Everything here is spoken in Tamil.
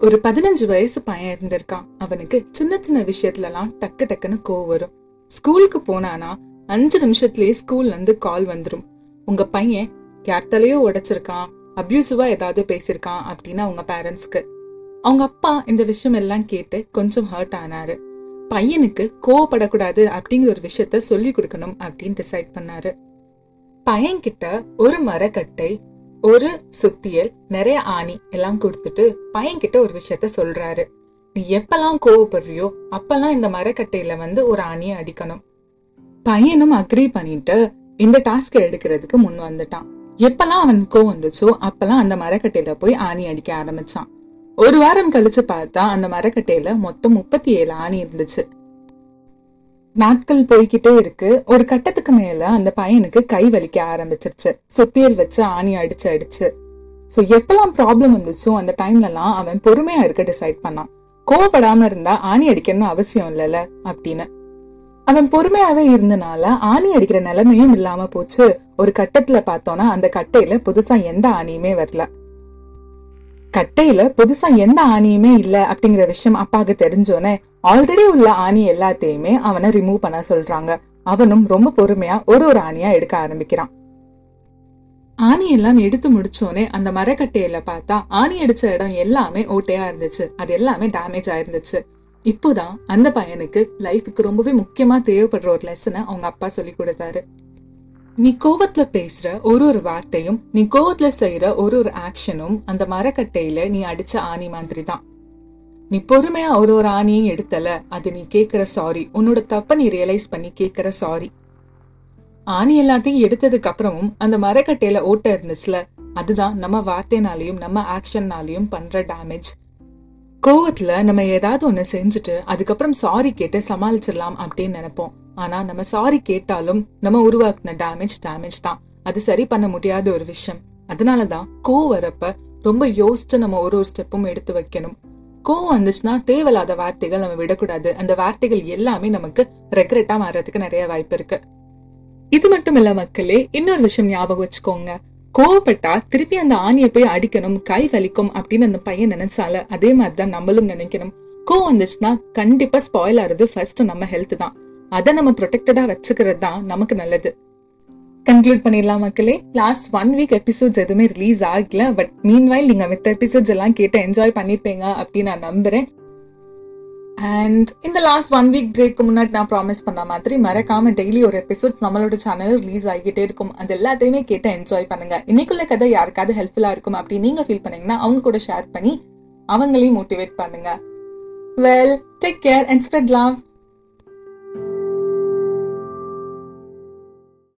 ஒரு பதினஞ்சு வயசு பையன் இருந்திருக்கான். அவனுக்கு சின்ன சின்ன விஷயத்துல எல்லாம் டக்கு டக்குன்னு கோவம் வரும். ஸ்கூலுக்கு போனானா அஞ்சு நிமிஷத்துலயே ஸ்கூல்ல இருந்து கால் வந்துரும். உங்க பையன் யார் உடைச்சிருக்கான் அப்யூசிவா ஏதாவது பேசியிருக்கான் அப்படின்னு அவங்க பேரண்ட்ஸ்க்கு அவங்க அப்பா இந்த விஷயம் எல்லாம் கேட்டு கொஞ்சம் ஹர்ட் ஆனாரு. பையனுக்கு கோவப்படக்கூடாது அப்படிங்கிற ஒரு விஷயத்த சொல்லி கொடுக்கணும் அப்படின்னு டிசைட் பண்ணாரு. பையன்கிட்ட ஒரு மரக்கட்டை ஒரு சுத்தியல் நிறைய ஆணி எல்லாம் கொடுத்துட்டு பையன்கிட்ட ஒரு விஷயத்த சொல்றாரு. நீ எப்பெல்லாம் கோவப்படுறியோ அப்பெல்லாம் இந்த மரக்கட்டையில வந்து ஒரு ஆணியை அடிக்கணும். பையனும் அக்ரி பண்ணிட்டு இந்த டாஸ்க் எடுக்கிறதுக்கு முன் வந்துட்டான். எப்பெல்லாம் அவன் கோவம் வந்துச்சோ அப்பெல்லாம் அந்த மரக்கட்டையில போய் ஆணி அடிக்க ஆரம்பிச்சான். ஒரு வாரம் கழிச்சு பார்த்தா அந்த மரக்கட்டையில மொத்தம் முப்பத்தி ஏழு ஆணி இருந்துச்சு. நாட்கள் போய்கிட்டே இருக்கு. ஒரு கட்டத்துக்கு மேல அந்த பையனுக்கு கை வலிக்க ஆரம்பிச்சிருச்சு. சுத்தியல் வச்சு ஆணி அடிச்சு அடிச்சு. சோ எப்பெல்லாம் ப்ராப்ளம் வந்துச்சோ அந்த டைம்ல எல்லாம் அவன் பொறுமையா இருக்க டிசைட் பண்ணான். கோவப்படாம இருந்தா ஆணி அடிக்கணும்னு அவசியம் இல்லைல்ல அப்படின்னு. அவன் பொறுமையாவே இருந்தனால ஆணி அடிக்கிற நிலைமையும் இல்லாம போச்சு. ஒரு கட்டத்துல பார்த்தோம்னா அந்த கட்டையில புதுசா எந்த ஆணியுமே வரல. கட்டையில புதுசா எந்த ஆணியுமே இல்ல அப்படிங்கிற விஷயம் அப்பாவுக்கு தெரிஞ்சோனே ஆல்ரெடி உள்ள ஆணி எல்லாத்தையுமே அவனை ரிமூவ் பண்ண சொல்றாங்க. அவனும் ரொம்ப பொறுமையா ஒரு ஒரு ஆணியா எடுக்க ஆரம்பிக்கிறான். ஆணி எல்லாம் எடுத்து முடிச்சோனே அந்த மரக்கட்டையில பார்த்தா ஆணி அடிச்ச இடம் எல்லாமே ஓட்டையா இருந்துச்சு. அது எல்லாமே டேமேஜ் ஆயிருந்துச்சு. இப்போதான் அந்த பையனுக்கு லைஃபுக்கு ரொம்பவே முக்கியமா தேவைப்படுற ஒரு லெசனை அவங்க அப்பா சொல்லி கொடுத்தாரு. நீ கோவத்துல பேசுற ஒரு ஒரு வார்த்தையும் நீ கோவத்துல செய்யற ஒரு ஒரு ஆக்ஷனும் அந்த மரக்கட்டையில நீ அடிச்ச ஆணி மாதிரி தான் நீ பொறுமையா ஒரு ஒரு ஆணியும் எடுத்தல அது நீ கேக்குற சாரி உன்னோட தப்ப நீ ரியலைஸ் பண்ணி கேக்குற சாரி ஆணி எல்லாத்தையும் எடுத்ததுக்கு அப்புறமும் அந்த மரக்கட்டையில ஓட்ட இருந்துச்சுல அதுதான் நம்ம வார்த்தைனாலையும் நம்ம ஆக்ஷன்னாலையும் பண்ற டேமேஜ் கோவத்துல நம்ம ஏதாவது ஒன்னு செஞ்சுட்டு அதுக்கப்புறம் சாரி கேட்டு சமாளிச்சிடலாம் அப்படின்னு நினைப்போம். ஆனா நம்ம சாரி கேட்டாலும் நம்ம உருவாக்குன டேமேஜ் டேமேஜ் தான். அது சரி பண்ண முடியாத ஒரு விஷயம். அதனாலதான் கோவம் வரப்ப ரொம்ப யோசிச்சு நம்ம ஒரு ஒரு ஸ்டெப்பும் எடுத்து வைக்கணும். கோவம் வந்துச்சுன்னா தேவையில்லாத வார்த்தைகள் நம்ம விடக்கூடாது. அந்த வார்த்தைகள் எல்லாமே நமக்கு ரெக்ரெட்டா மாறதுக்கு நிறைய வாய்ப்பு இருக்கு. இது மட்டும் இல்ல மக்களே இன்னொரு விஷயம் ஞாபகம் வச்சுக்கோங்க. கோவப்பட்டா திருப்பி அந்த ஆணியை போய் அடிக்கணும் கை வலிக்கும் அப்படின்னு அந்த பையன் நினைச்சால அதே மாதிரிதான் நம்மளும் நினைக்கணும். கோவம் வந்துச்சுன்னா கண்டிப்பா ஸ்பாயில் ஆறது ஃபர்ஸ்ட் நம்ம ஹெல்த் தான். அதை நம்ம ப்ரொடெக்டடா வச்சுக்கிறது தான் நமக்கு நல்லது. கன்க்ளூட் பண்ணிடலாம் மக்களே. லாஸ்ட் ஒன் வீக் எபிசோட்ஸ் எதுவுமே ரிலீஸ் ஆகல. பட் மீன் வைல் நீங்க மித்த எபிசோட்ஸ் எல்லாம் கேட்டு என்ஜாய் பண்ணிருப்பீங்க அப்படின்னு நான் நம்புறேன். அண்ட் இந்த லாஸ்ட் ஒன் வீக் பிரேக்கு முன்னாடி நான் ப்ராமிஸ் பண்ண மாதிரி மறக்காம டெய்லி ஒரு எபிசோட்ஸ் நம்மளோட சேனல் ரிலீஸ் ஆகிட்டே இருக்கும். அது எல்லாத்தையுமே கேட்டு என்ஜாய் பண்ணுங்க. இன்னைக்குள்ள கதை யாருக்காவது ஹெல்ப்ஃபுல்லா இருக்கும் அப்படின்னு நீங்க ஃபீல் பண்ணீங்கன்னா அவங்க கூட ஷேர் பண்ணி அவங்களையும் மோட்டிவேட் பண்ணுங்க. Well take care and spread love